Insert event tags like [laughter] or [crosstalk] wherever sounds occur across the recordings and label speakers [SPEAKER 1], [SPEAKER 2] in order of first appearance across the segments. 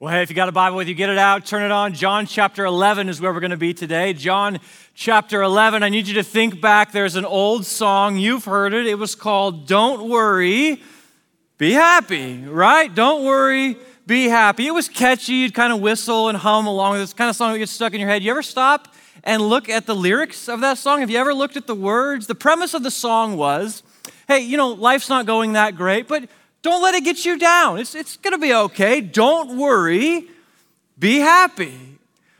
[SPEAKER 1] Well, hey, if you got a Bible with you, get it out, turn it on. John chapter 11 is where we're going to be today. John chapter 11. I need you to think back. There's an old song. You've heard it. It was called Don't Worry, Be Happy, right? Don't worry, be happy. It was catchy. You'd kind of whistle and hum along with this kind of song that gets stuck in your head. You ever stop and look at the lyrics of that song? Have you ever looked at the words? The premise of the song was hey, you know, life's not going that great, but don't let it get you down. It's, it's going to be okay. Don't worry. Be happy.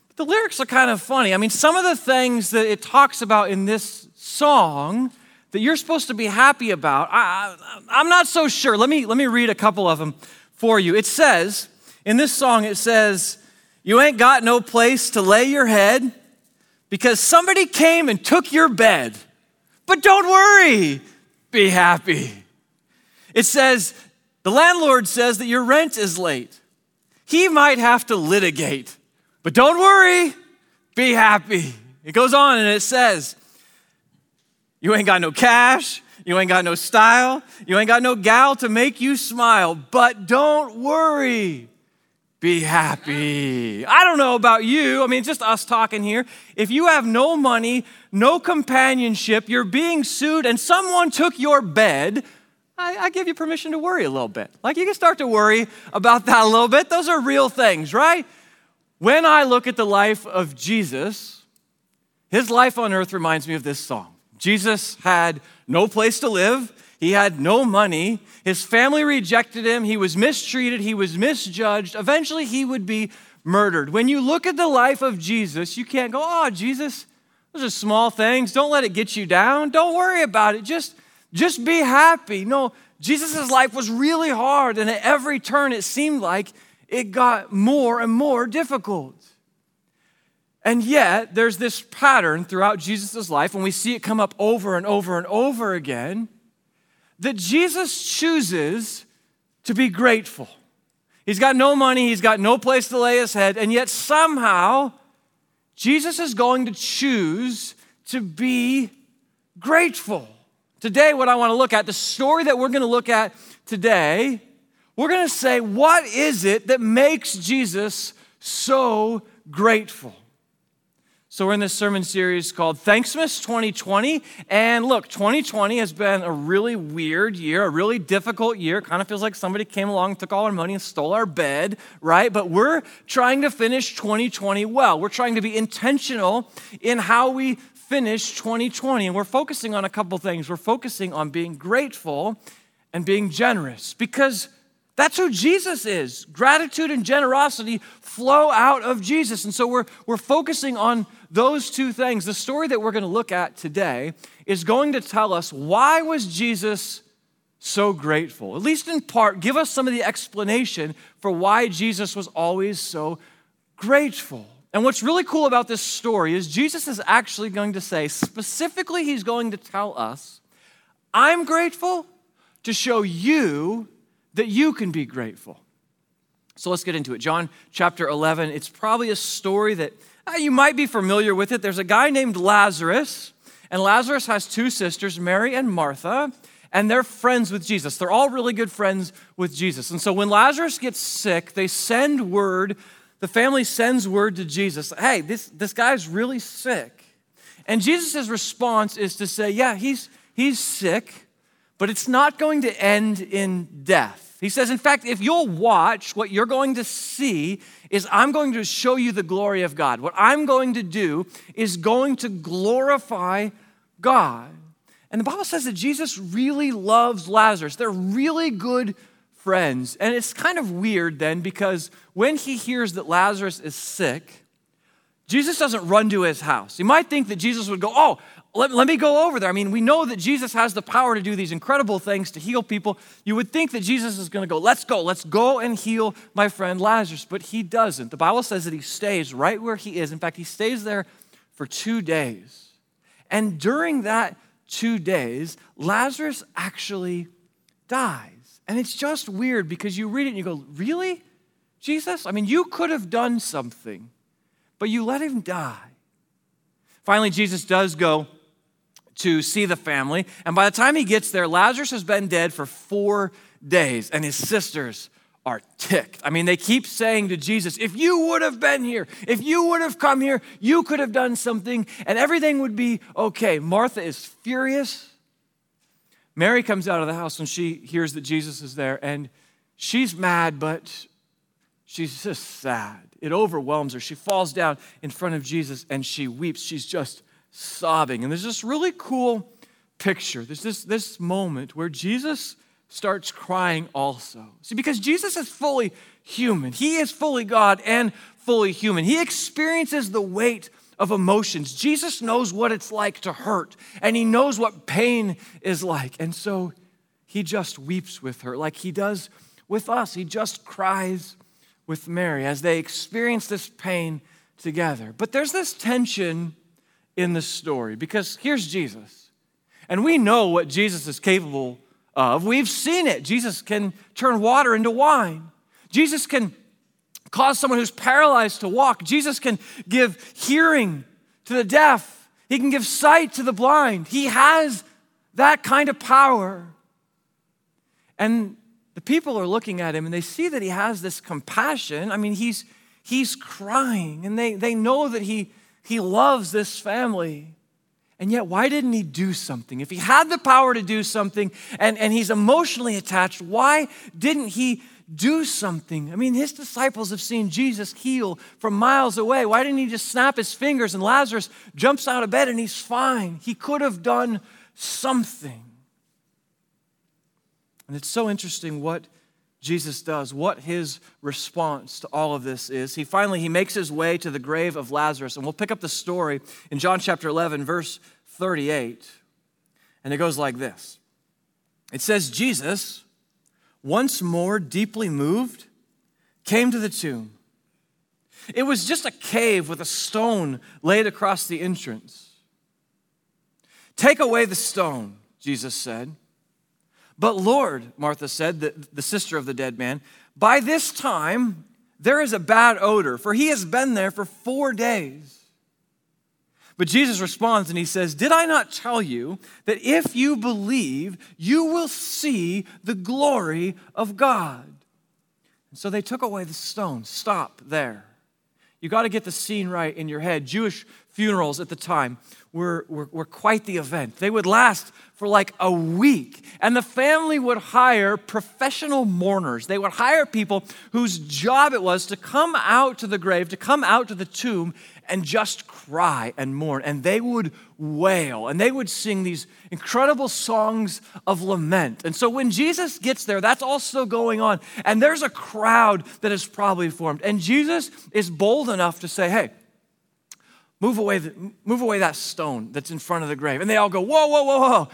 [SPEAKER 1] But the lyrics are kind of funny. I mean, some of the things that it talks about in this song that you're supposed to be happy about, I, I, I'm not so sure. Let me, let me read a couple of them for you. It says, in this song, it says, You ain't got no place to lay your head because somebody came and took your bed. But don't worry, be happy. It says, the landlord says that your rent is late. He might have to litigate, but don't worry, be happy. It goes on and it says, You ain't got no cash, you ain't got no style, you ain't got no gal to make you smile, but don't worry, be happy. I don't know about you. I mean, just us talking here. If you have no money, no companionship, you're being sued, and someone took your bed, I, I, give you permission to worry a little bit. Like you can start to worry about that a little bit. Those are real things, right? When I look at the life of Jesus, his life on earth reminds me of this song. Jesus had no place to live. He had no money. His family rejected him. He was mistreated. He was misjudged. Eventually, he would be murdered. When you look at the life of Jesus, you can't go, oh, Jesus, those are small things. Don't let it get you down. Don't worry about it. Just just be happy. No, Jesus' life was really hard, and at every turn it seemed like it got more and more difficult. And yet, there's this pattern throughout Jesus' life, and we see it come up over and over and over again that Jesus chooses to be grateful. He's got no money, he's got no place to lay his head, and yet somehow Jesus is going to choose to be grateful. Today, what I want to look at, the story that we're going to look at today, we're going to say, what is it that makes Jesus so grateful? So, we're in this sermon series called Thanksmas 2020. And look, 2020 has been a really weird year, a really difficult year. Kind of feels like somebody came along, took all our money, and stole our bed, right? But we're trying to finish 2020 well. We're trying to be intentional in how we finish 2020. And we're focusing on a couple things. We're focusing on being grateful and being generous because that's who Jesus is. Gratitude and generosity flow out of Jesus. And so we're, we're focusing on those two things. The story that we're going to look at today is going to tell us why was Jesus so grateful? At least in part, give us some of the explanation for why Jesus was always so grateful. And what's really cool about this story is Jesus is actually going to say, specifically, he's going to tell us, I'm grateful to show you that you can be grateful. So let's get into it. John chapter 11, it's probably a story that uh, you might be familiar with it. There's a guy named Lazarus, and Lazarus has two sisters, Mary and Martha, and they're friends with Jesus. They're all really good friends with Jesus. And so when Lazarus gets sick, they send word the family sends word to Jesus hey, this, this guy's really sick. And Jesus' response is to say, yeah, he's, he's sick, but it's not going to end in death. He says, in fact, if you'll watch, what you're going to see is I'm going to show you the glory of God. What I'm going to do is going to glorify God. And the Bible says that Jesus really loves Lazarus. They're really good friends. And it's kind of weird then because when he hears that Lazarus is sick, Jesus doesn't run to his house. You might think that Jesus would go, Oh, let, let me go over there. I mean, we know that Jesus has the power to do these incredible things to heal people. You would think that Jesus is going to go, Let's go, let's go and heal my friend Lazarus. But he doesn't. The Bible says that he stays right where he is. In fact, he stays there for two days. And during that two days, Lazarus actually dies. And it's just weird because you read it and you go, Really? Jesus? I mean, you could have done something, but you let him die. Finally, Jesus does go to see the family. And by the time he gets there, Lazarus has been dead for four days, and his sisters are ticked. I mean, they keep saying to Jesus, If you would have been here, if you would have come here, you could have done something and everything would be okay. Martha is furious. Mary comes out of the house and she hears that Jesus is there and she's mad, but she's just sad. It overwhelms her. She falls down in front of Jesus and she weeps. She's just sobbing. And there's this really cool picture. There's this, this moment where Jesus starts crying also. See, because Jesus is fully human, He is fully God and fully human. He experiences the weight of emotions. Jesus knows what it's like to hurt, and He knows what pain is like. And so He just weeps with her, like He does with us. He just cries with Mary as they experience this pain together. But there's this tension in the story because here's Jesus. And we know what Jesus is capable of. We've seen it. Jesus can turn water into wine. Jesus can cause someone who's paralyzed to walk. Jesus can give hearing to the deaf. He can give sight to the blind. He has that kind of power. And the people are looking at him and they see that he has this compassion. I mean, he's, he's crying and they, they know that he, he loves this family. And yet, why didn't he do something? If he had the power to do something and, and he's emotionally attached, why didn't he do something? I mean, his disciples have seen Jesus heal from miles away. Why didn't he just snap his fingers and Lazarus jumps out of bed and he's fine? He could have done something. And it's so interesting what Jesus does, what his response to all of this is. He finally he makes his way to the grave of Lazarus, and we'll pick up the story in John chapter 11, verse 38. And it goes like this. It says Jesus, once more deeply moved, came to the tomb. It was just a cave with a stone laid across the entrance. Take away the stone, Jesus said. But Lord, Martha said, the, the sister of the dead man, by this time there is a bad odor, for he has been there for four days. But Jesus responds and he says, Did I not tell you that if you believe, you will see the glory of God? And so they took away the stone. Stop there. You got to get the scene right in your head. Jewish funerals at the time were, were, were quite the event. They would last for like a week, and the family would hire professional mourners. They would hire people whose job it was to come out to the grave, to come out to the tomb, and just cry and mourn. And they would wail, and they would sing these incredible songs of lament. And so when Jesus gets there, that's also going on, and there's a crowd that is probably formed. And Jesus is bold enough to say, Hey, Move away, the, move away that stone that's in front of the grave. And they all go, Whoa, whoa, whoa, whoa.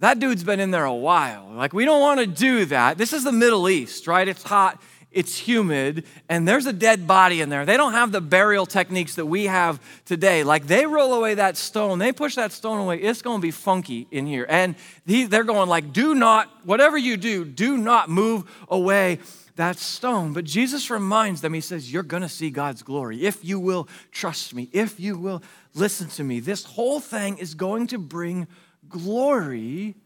[SPEAKER 1] That dude's been in there a while. Like, we don't want to do that. This is the Middle East, right? It's hot, it's humid, and there's a dead body in there. They don't have the burial techniques that we have today. Like, they roll away that stone, they push that stone away, it's going to be funky in here. And he, they're going, like, do not, whatever you do, do not move away that stone. But Jesus reminds them, He says, You're going to see God's glory if you will trust me, if you will listen to me. This whole thing is going to bring glory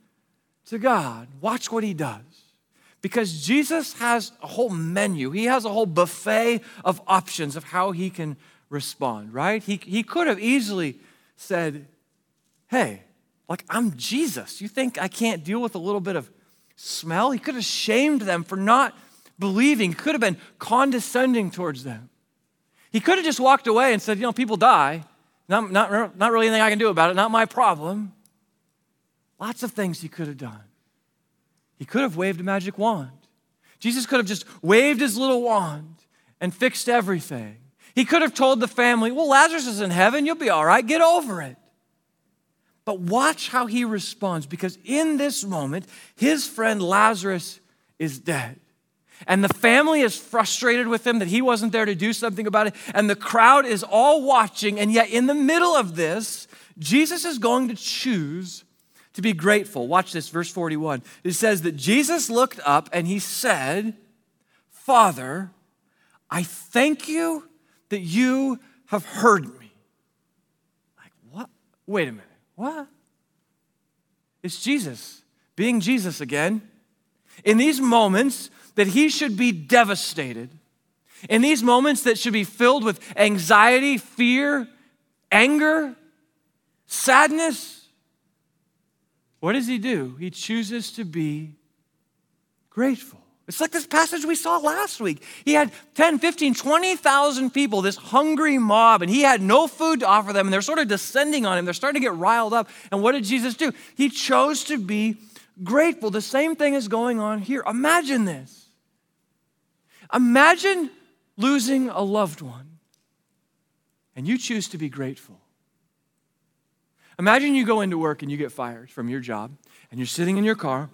[SPEAKER 1] to God. Watch what He does. Because Jesus has a whole menu, He has a whole buffet of options of how He can respond, right? He, he could have easily said, Hey, like I'm Jesus. You think I can't deal with a little bit of smell? He could have shamed them for not believing, could have been condescending towards them. He could have just walked away and said, You know, people die. Not, not, not really anything I can do about it, not my problem. Lots of things he could have done. He could have waved a magic wand. Jesus could have just waved his little wand and fixed everything. He could have told the family, Well, Lazarus is in heaven, you'll be all right, get over it. But watch how he responds because in this moment, his friend Lazarus is dead. And the family is frustrated with him that he wasn't there to do something about it. And the crowd is all watching. And yet, in the middle of this, Jesus is going to choose to be grateful. Watch this, verse 41. It says that Jesus looked up and he said, Father, I thank you that you have heard me. Like, what? Wait a minute. What? It's Jesus being Jesus again. in these moments that he should be devastated, in these moments that should be filled with anxiety, fear, anger, sadness, what does he do? He chooses to be grateful. It's like this passage we saw last week. He had 10, 15, 20,000 people, this hungry mob, and he had no food to offer them, and they're sort of descending on him. They're starting to get riled up. And what did Jesus do? He chose to be grateful. The same thing is going on here. Imagine this. Imagine losing a loved one, and you choose to be grateful. Imagine you go into work and you get fired from your job, and you're sitting in your car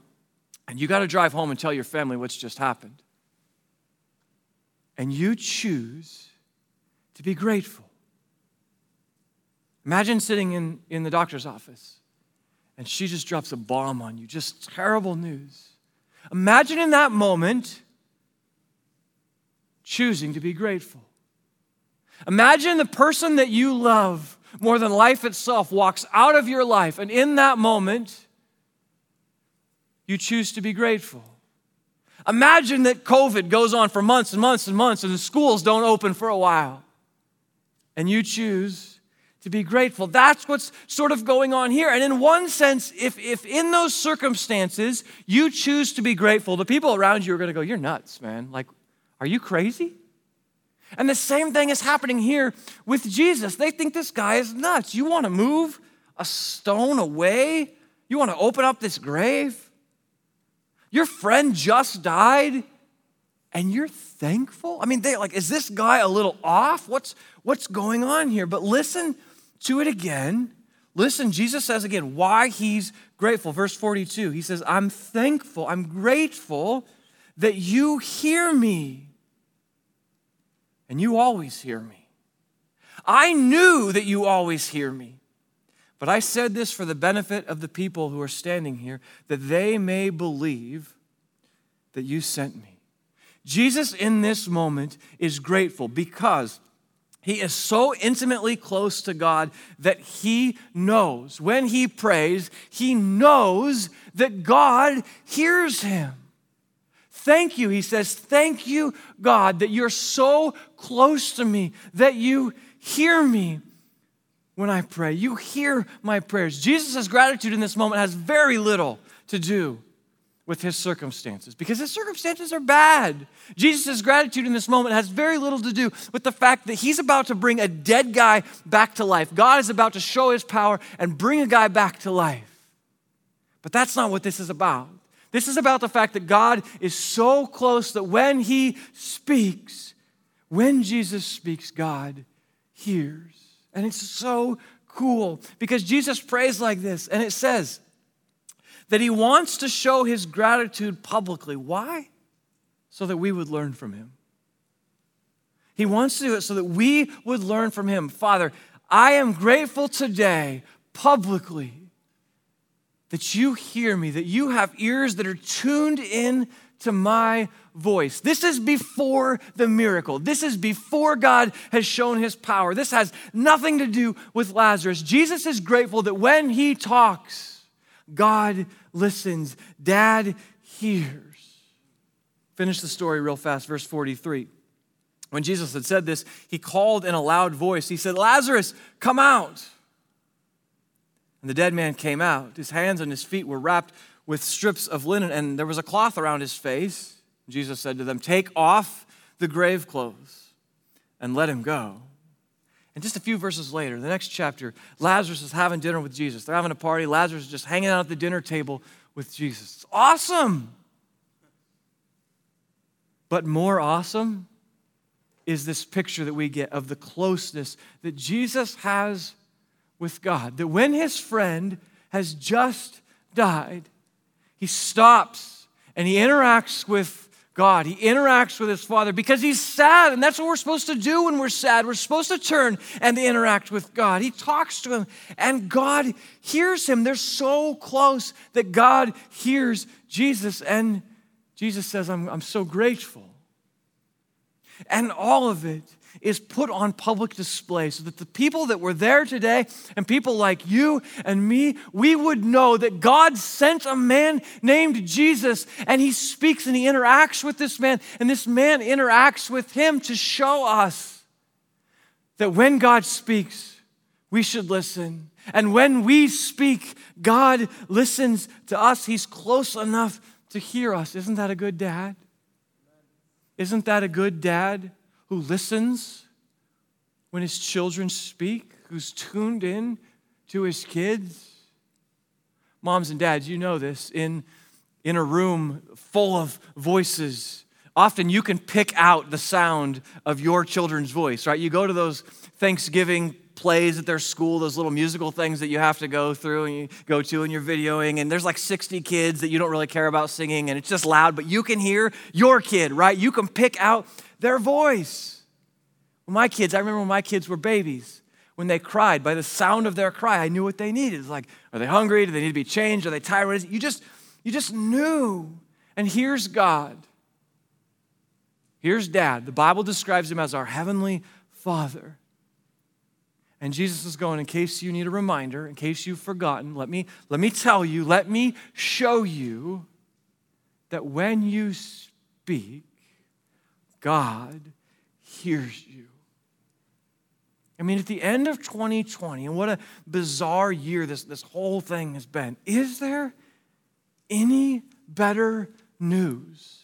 [SPEAKER 1] and you got to drive home and tell your family what's just happened. And you choose to be grateful. Imagine sitting in, in the doctor's office and she just drops a bomb on you, just terrible news. Imagine in that moment choosing to be grateful. Imagine the person that you love more than life itself walks out of your life, and in that moment, you choose to be grateful. Imagine that COVID goes on for months and months and months and the schools don't open for a while. And you choose to be grateful. That's what's sort of going on here. And in one sense, if, if in those circumstances you choose to be grateful, the people around you are going to go, You're nuts, man. Like, are you crazy? And the same thing is happening here with Jesus. They think this guy is nuts. You want to move a stone away? You want to open up this grave? Your friend just died and you're thankful? I mean, they like, is this guy a little off? What's what's going on here? But listen to it again. Listen, Jesus says again why he's grateful. Verse 42, he says, I'm thankful, I'm grateful that you hear me. And you always hear me. I knew that you always hear me. But I said this for the benefit of the people who are standing here, that they may believe that you sent me. Jesus, in this moment, is grateful because he is so intimately close to God that he knows, when he prays, he knows that God hears him. Thank you, he says, thank you, God, that you're so close to me, that you hear me when I pray. You hear my prayers. Jesus' gratitude in this moment has very little to do with his circumstances because his circumstances are bad. Jesus' gratitude in this moment has very little to do with the fact that he's about to bring a dead guy back to life. God is about to show his power and bring a guy back to life. But that's not what this is about. This is about the fact that God is so close that when he speaks, when Jesus speaks, God hears. And it's so cool because Jesus prays like this, and it says that he wants to show his gratitude publicly. Why? So that we would learn from him. He wants to do it so that we would learn from him. Father, I am grateful today publicly that you hear me, that you have ears that are tuned in to my voice. This is before the miracle. This is before God has shown his power. This has nothing to do with Lazarus. Jesus is grateful that when he talks, God listens, Dad hears. Finish the story real fast, verse 43. When Jesus had said this, he called in a loud voice. He said, Lazarus, come out. And the dead man came out. His hands and his feet were wrapped with strips of linen, and there was a cloth around his face. Jesus said to them, Take off the grave clothes and let him go. And just a few verses later, the next chapter, Lazarus is having dinner with Jesus. They're having a party. Lazarus is just hanging out at the dinner table with Jesus. It's awesome. But more awesome is this picture that we get of the closeness that Jesus has with God. That when his friend has just died, he stops and he interacts with God. He interacts with his Father because he's sad, and that's what we're supposed to do when we're sad. We're supposed to turn and interact with God. He talks to him, and God hears him. They're so close that God hears Jesus, and Jesus says, I'm, I'm so grateful. And all of it is put on public display so that the people that were there today and people like you and me, we would know that God sent a man named Jesus and he speaks and he interacts with this man and this man interacts with him to show us that when God speaks, we should listen. And when we speak, God listens to us. He's close enough to hear us. Isn't that a good dad? Isn't that a good dad who listens when his children speak, who's tuned in to his kids? Moms and dads, you know this. In, in a room full of voices, often you can pick out the sound of your children's voice, right? You go to those Thanksgiving plays at their school, those little musical things that you have to go through and you go to and you're videoing, and there's like 60 kids that you don't really care about singing, and it's just loud, but you can hear your kid, right? You can pick out their voice. Well, my kids, I remember when my kids were babies, when they cried, by the sound of their cry, I knew what they needed. It's like, are they hungry? Do they need to be changed? Are they tired? You just, you just knew. And here's God. Here's dad. The Bible describes him as our heavenly father. And Jesus is going, in case you need a reminder, in case you've forgotten, let me, let me tell you, let me show you that when you speak, God hears you. I mean, at the end of 2020, and what a bizarre year this, this whole thing has been, is there any better news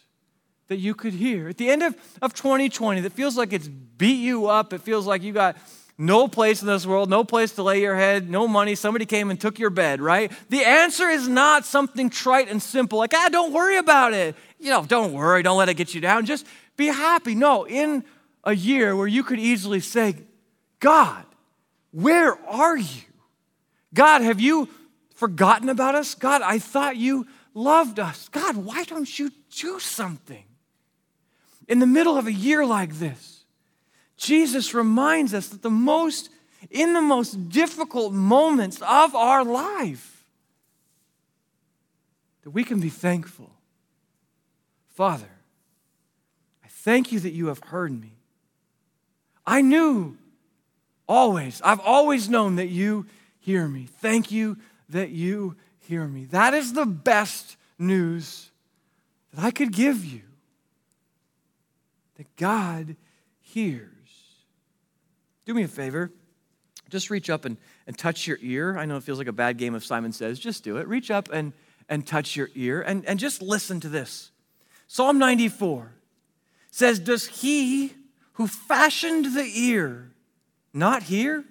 [SPEAKER 1] that you could hear? At the end of, of 2020, that feels like it's beat you up, it feels like you got no place in this world, no place to lay your head, no money. Somebody came and took your bed, right? The answer is not something trite and simple, like, ah, don't worry about it. You know, don't worry, don't let it get you down. Just be happy. No, in a year where you could easily say, God, where are you? God, have you forgotten about us? God, I thought you loved us. God, why don't you do something? In the middle of a year like this, Jesus reminds us that the most, in the most difficult moments of our life, that we can be thankful. Father, thank you that you have heard me. I knew always, I've always known that you hear me. Thank you that you hear me. That is the best news that I could give you. That God hears. Do me a favor. Just reach up and, and touch your ear. I know it feels like a bad game of Simon Says. Just do it. Reach up and, and touch your ear and, and just listen to this. Psalm 94 says, Does he who fashioned the ear not hear?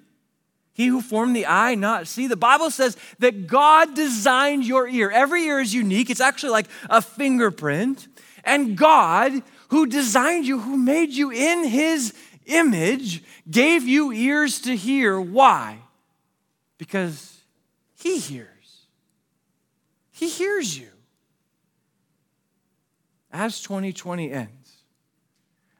[SPEAKER 1] He who formed the eye not see? The Bible says that God designed your ear. Every ear is unique, it's actually like a fingerprint. And God, who designed you, who made you in his image gave you ears to hear. Why? Because He hears. He hears you. As 2020 ends,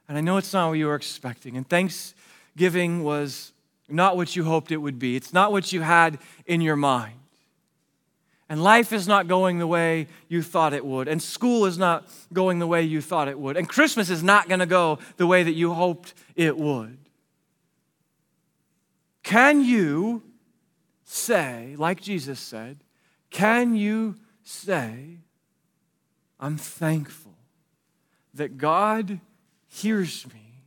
[SPEAKER 1] and I know it's not what you were expecting, and Thanksgiving was not what you hoped it would be, it's not what you had in your mind. And life is not going the way you thought it would. And school is not going the way you thought it would. And Christmas is not going to go the way that you hoped it would. Can you say, like Jesus said, can you say, I'm thankful that God hears me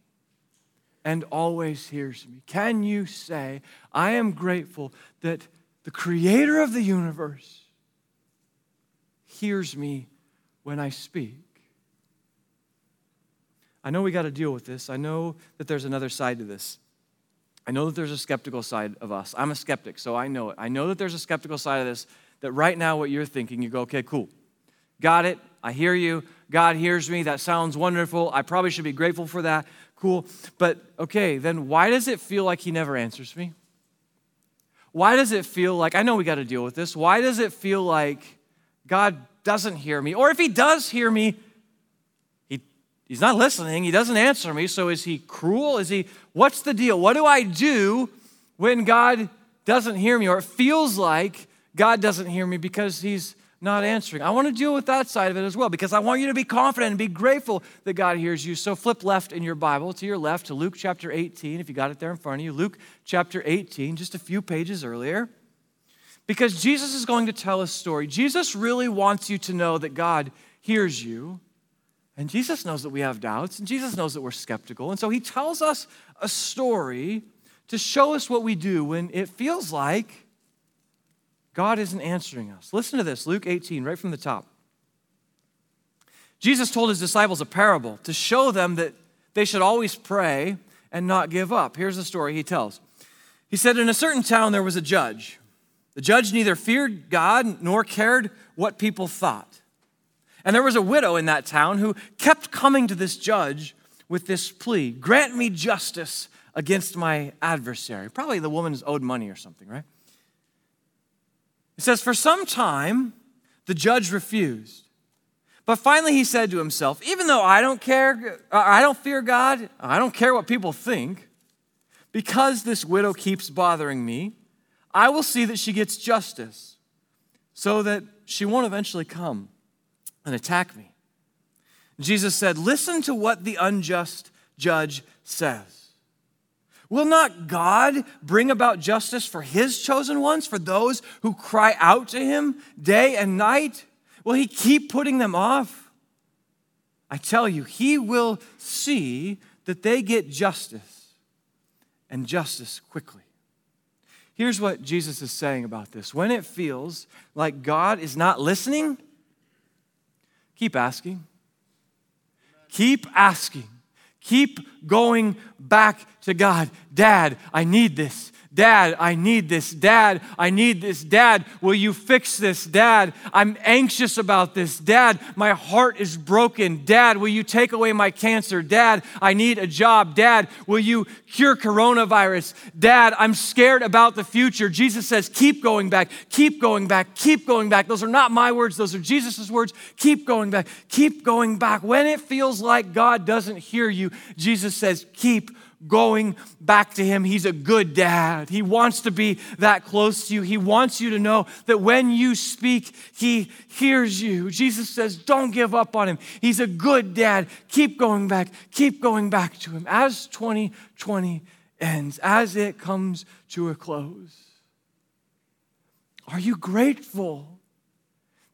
[SPEAKER 1] and always hears me? Can you say, I am grateful that the creator of the universe hears me when I speak? I know we got to deal with this. I know that there's another side to this. I know that there's a skeptical side of us. I'm a skeptic, so I know it. I know that there's a skeptical side of this that right now, what you're thinking, you go, okay, cool. Got it. I hear you. God hears me. That sounds wonderful. I probably should be grateful for that. Cool. But okay, then why does it feel like He never answers me? Why does it feel like, I know we got to deal with this. Why does it feel like God doesn't hear me? Or if He does hear me, he, He's not listening. He doesn't answer me. So is he cruel? Is he, what's the deal? What do I do when God doesn't hear me or it feels like God doesn't hear me because he's not answering. I want to deal with that side of it as well because I want you to be confident and be grateful that God hears you. So flip left in your Bible to your left to Luke chapter 18, if you got it there in front of you. Luke chapter 18, just a few pages earlier. Because Jesus is going to tell a story. Jesus really wants you to know that God hears you. And Jesus knows that we have doubts, and Jesus knows that we're skeptical. And so he tells us a story to show us what we do when it feels like God isn't answering us. Listen to this Luke 18, right from the top. Jesus told his disciples a parable to show them that they should always pray and not give up. Here's the story he tells. He said, In a certain town there was a judge. The judge neither feared God nor cared what people thought. And there was a widow in that town who kept coming to this judge with this plea Grant me justice against my adversary. Probably the woman owed money or something, right? It says, For some time, the judge refused. But finally, he said to himself, Even though I don't care, uh, I don't fear God, I don't care what people think, because this widow keeps bothering me, I will see that she gets justice so that she won't eventually come and attack me. Jesus said, Listen to what the unjust judge says. Will not God bring about justice for his chosen ones, for those who cry out to him day and night? Will he keep putting them off? I tell you, he will see that they get justice and justice quickly. Here's what Jesus is saying about this. When it feels like God is not listening, keep asking. Keep asking. Keep going back to God. Dad, I need this. Dad, I need this. Dad, I need this. Dad, will you fix this? Dad, I'm anxious about this. Dad, my heart is broken. Dad, will you take away my cancer? Dad, I need a job. Dad, will you cure coronavirus? Dad, I'm scared about the future. Jesus says, keep going back, keep going back, keep going back. Those are not my words, those are Jesus' words. Keep going back, keep going back. When it feels like God doesn't hear you, Jesus says, keep going back to Him. He's a good dad. He wants to be that close to you. He wants you to know that when you speak, He hears you. Jesus says, Don't give up on Him. He's a good dad. Keep going back, keep going back to Him. As 2020 ends, as it comes to a close, are you grateful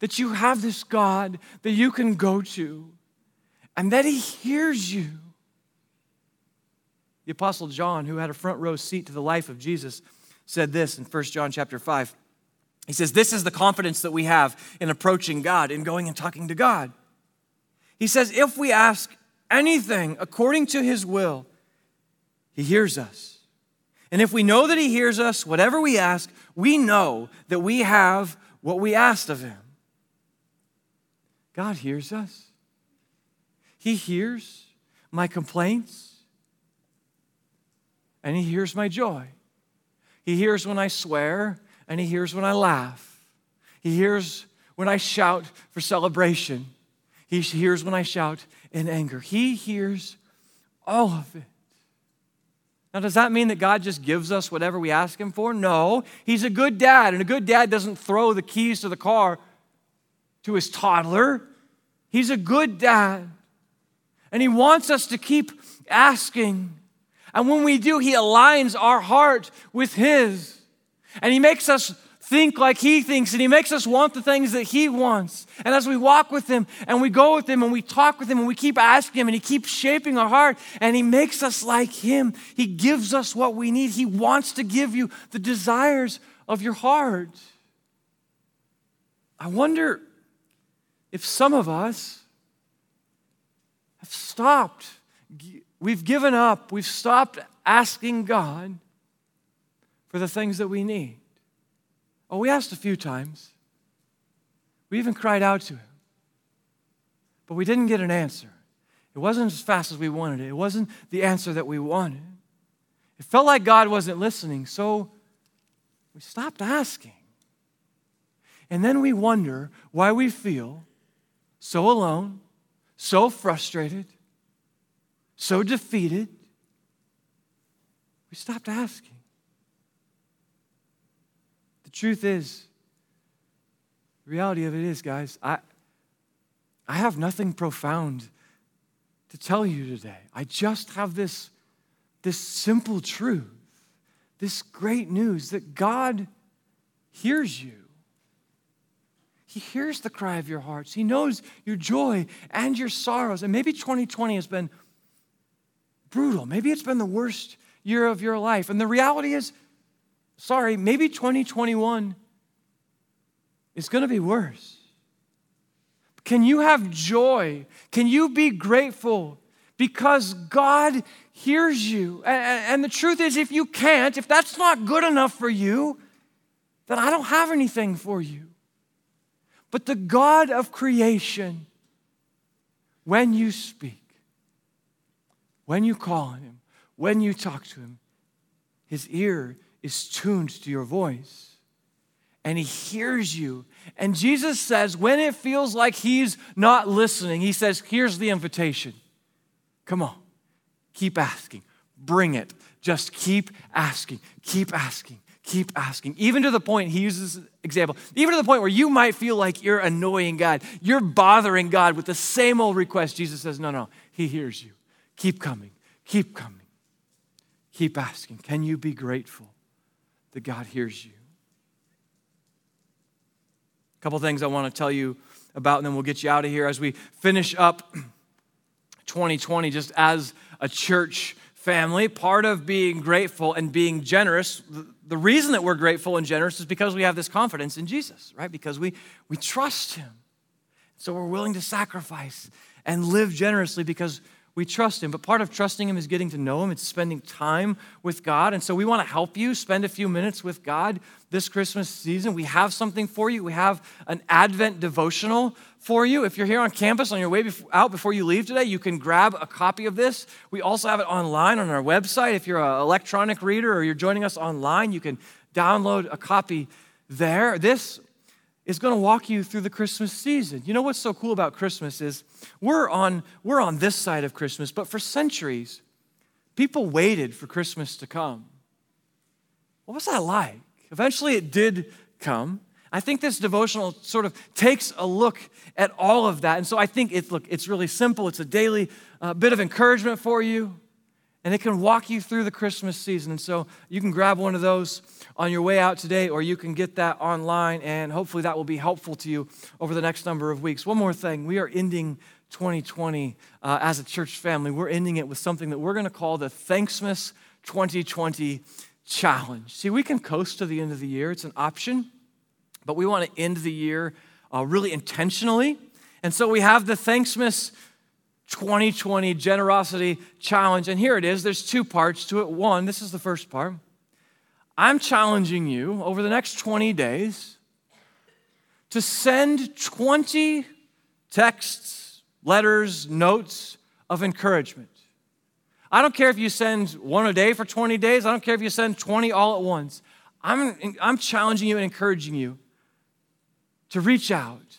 [SPEAKER 1] that you have this God that you can go to and that He hears you? The apostle John, who had a front row seat to the life of Jesus, said this in 1 John chapter 5. He says, This is the confidence that we have in approaching God, in going and talking to God. He says, If we ask anything according to his will, he hears us. And if we know that he hears us, whatever we ask, we know that we have what we asked of him. God hears us. He hears my complaints and He hears my joy. He hears when I swear, and He hears when I laugh. He hears when I shout for celebration. He hears when I shout in anger. He hears all of it. Now, does that mean that God just gives us whatever we ask Him for? No. He's a good dad, and a good dad doesn't throw the keys to the car to his toddler. He's a good dad, and He wants us to keep asking and when we do, He aligns our heart with His. And He makes us think like He thinks, and He makes us want the things that He wants. And as we walk with Him and we go with Him and we talk with Him and we keep asking Him and He keeps shaping our heart and He makes us like Him, He gives us what we need. He wants to give you the desires of your heart. I wonder if some of us have stopped We've given up. We've stopped asking God for the things that we need. Oh, we asked a few times. We even cried out to Him. But we didn't get an answer. It wasn't as fast as we wanted it, it wasn't the answer that we wanted. It felt like God wasn't listening, so we stopped asking. And then we wonder why we feel so alone, so frustrated, so defeated, we stopped asking. The truth is, The reality of it is, guys, I, I have nothing profound to tell you today. I just have this, this simple truth, this great news that God hears you. He hears the cry of your hearts. He knows your joy and your sorrows. And maybe 2020 has been brutal. Maybe it's been the worst year of your life. And the reality is, sorry, maybe 2021 is going to be worse. Can you have joy? Can you be grateful because God hears you? And the truth is, if you can't, if that's not good enough for you, then I don't have anything for you. But the God of creation, when you speak, when you call Him, when you talk to Him, His ear is tuned to your voice and He hears you. And Jesus says, when it feels like He's not listening, He says, Here's the invitation. Come on, keep asking, bring it. Just keep asking, keep asking, keep asking. Even to the point, He uses example, even to the point where you might feel like you're annoying God, you're bothering God with the same old request. Jesus says, No, no, He hears you. Keep coming, keep coming, keep asking. Can you be grateful that God hears you? A couple things I want to tell you about, and then we'll get you out of here as we finish up [clears throat] 2020 just as a church family. Part of being grateful and being generous, the reason that we're grateful and generous is because we have this confidence in Jesus, right? Because we, we trust Him. So we're willing to sacrifice and live generously because we trust Him. But part of trusting Him is getting to know Him, it's spending time with God. And so we want to help you spend a few minutes with God this Christmas season. We have something for you. We have an Advent devotional for you. If you're here on campus on your way out before you leave today, you can grab a copy of this. We also have it online on our website. If you're an electronic reader or you're joining us online, you can download a copy there. This is going to walk you through the Christmas season. You know what's so cool about Christmas is we're on, we're on this side of Christmas, but for centuries, people waited for Christmas to come. What was that like? Eventually, it did come. I think this devotional sort of takes a look at all of that. And so I think it's, look, it's really simple. It's a daily uh, bit of encouragement for you, and it can walk you through the Christmas season. And so you can grab one of those on your way out today, or you can get that online, and hopefully that will be helpful to you over the next number of weeks. One more thing we are ending 2020 uh, as a church family. We're ending it with something that we're going to call the Thanksmas 2020 Challenge. See, we can coast to the end of the year, it's an option, but we want to end the year uh, really intentionally. And so we have the Thanksmas 2020 Generosity Challenge, and here it is. There's two parts to it. One, this is the first part. I'm challenging you over the next 20 days to send 20 texts, letters, notes of encouragement. I don't care if you send one a day for 20 days, I don't care if you send 20 all at once. I'm, I'm challenging you and encouraging you to reach out.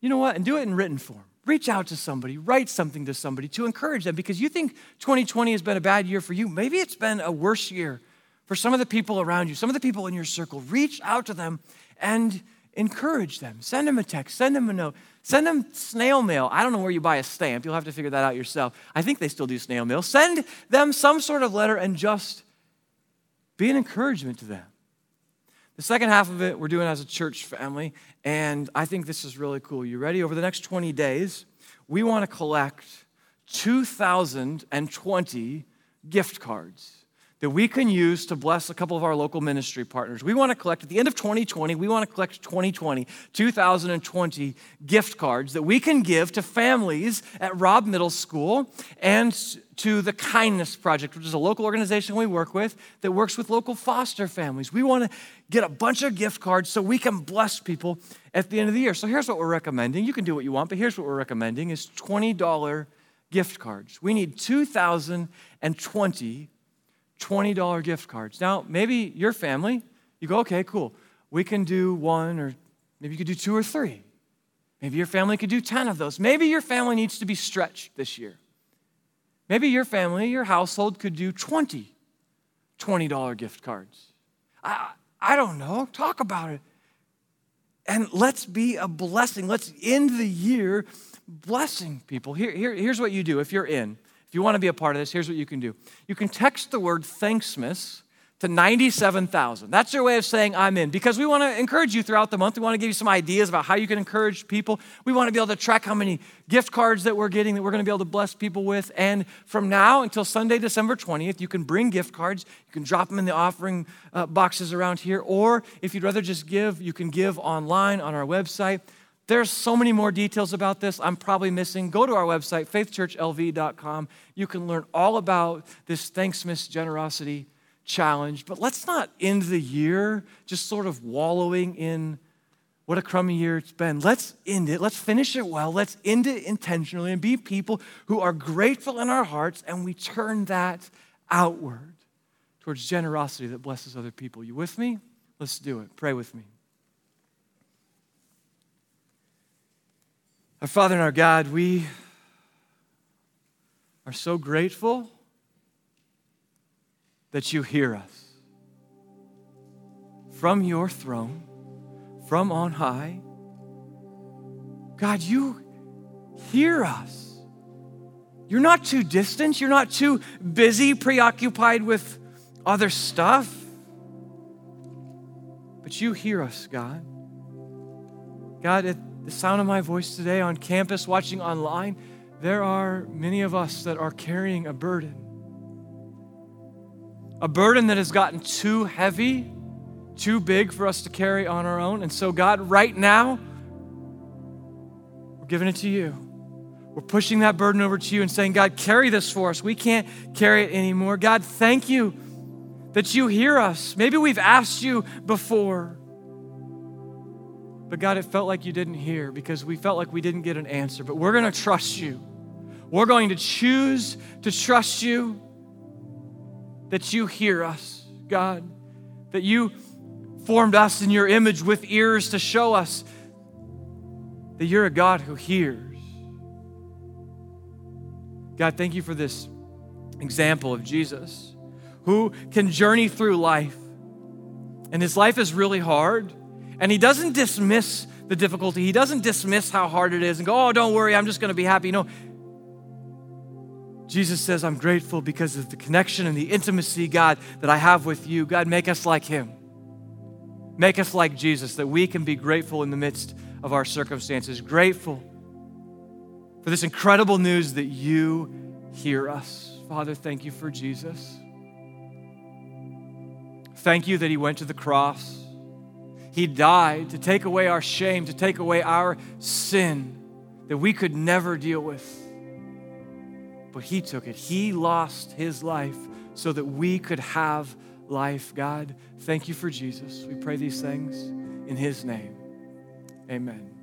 [SPEAKER 1] You know what? And do it in written form. Reach out to somebody, write something to somebody to encourage them because you think 2020 has been a bad year for you. Maybe it's been a worse year for some of the people around you, some of the people in your circle. Reach out to them and encourage them. Send them a text, send them a note, send them snail mail. I don't know where you buy a stamp, you'll have to figure that out yourself. I think they still do snail mail. Send them some sort of letter and just be an encouragement to them. The second half of it we're doing as a church family, and I think this is really cool. You ready? Over the next 20 days, we want to collect 2,020 gift cards that we can use to bless a couple of our local ministry partners. We want to collect, at the end of 2020, we want to collect 2020, 2020 gift cards that we can give to families at Robb Middle School and to the Kindness Project, which is a local organization we work with that works with local foster families. We want to get a bunch of gift cards so we can bless people at the end of the year. So here's what we're recommending. You can do what you want, but here's what we're recommending is $20 gift cards. We need 2,020 $20 gift cards. Now, maybe your family, you go, okay, cool. We can do one, or maybe you could do two or three. Maybe your family could do 10 of those. Maybe your family needs to be stretched this year. Maybe your family, your household could do 20 $20 gift cards. I, I don't know. Talk about it. And let's be a blessing. Let's end the year blessing people. Here, here, here's what you do if you're in. If you want to be a part of this, here's what you can do. You can text the word thanksmas to 97,000. That's your way of saying I'm in because we want to encourage you throughout the month. We want to give you some ideas about how you can encourage people. We want to be able to track how many gift cards that we're getting that we're going to be able to bless people with. And from now until Sunday, December 20th, you can bring gift cards. You can drop them in the offering uh, boxes around here. Or if you'd rather just give, you can give online on our website. There's so many more details about this I'm probably missing. Go to our website, faithchurchlv.com. You can learn all about this Thanksmas generosity challenge, but let's not end the year just sort of wallowing in what a crummy year it's been. Let's end it. Let's finish it well. Let's end it intentionally and be people who are grateful in our hearts and we turn that outward towards generosity that blesses other people. You with me? Let's do it. Pray with me. Our Father and our God, we are so grateful that you hear us from your throne, from on high. God, you hear us. You're not too distant. You're not too busy, preoccupied with other stuff. But you hear us, God. God, at the sound of my voice today on campus, watching online, there are many of us that are carrying a burden a burden that has gotten too heavy, too big for us to carry on our own. And so, God, right now, we're giving it to you. We're pushing that burden over to you and saying, God, carry this for us. We can't carry it anymore. God, thank you that you hear us. Maybe we've asked you before. But God, it felt like you didn't hear because we felt like we didn't get an answer. But we're going to trust you. We're going to choose to trust you that you hear us, God, that you formed us in your image with ears to show us that you're a God who hears. God, thank you for this example of Jesus who can journey through life. And his life is really hard. And he doesn't dismiss the difficulty, he doesn't dismiss how hard it is and go, oh, don't worry, I'm just going to be happy. No, Jesus says, I'm grateful because of the connection and the intimacy, God, that I have with you. God, make us like him. Make us like Jesus, that we can be grateful in the midst of our circumstances. Grateful for this incredible news that you hear us. Father, thank you for Jesus. Thank you that he went to the cross. He died to take away our shame, to take away our sin that we could never deal with but He took it. He lost His life so that we could have life. God, thank you for Jesus. We pray these things in His name. Amen.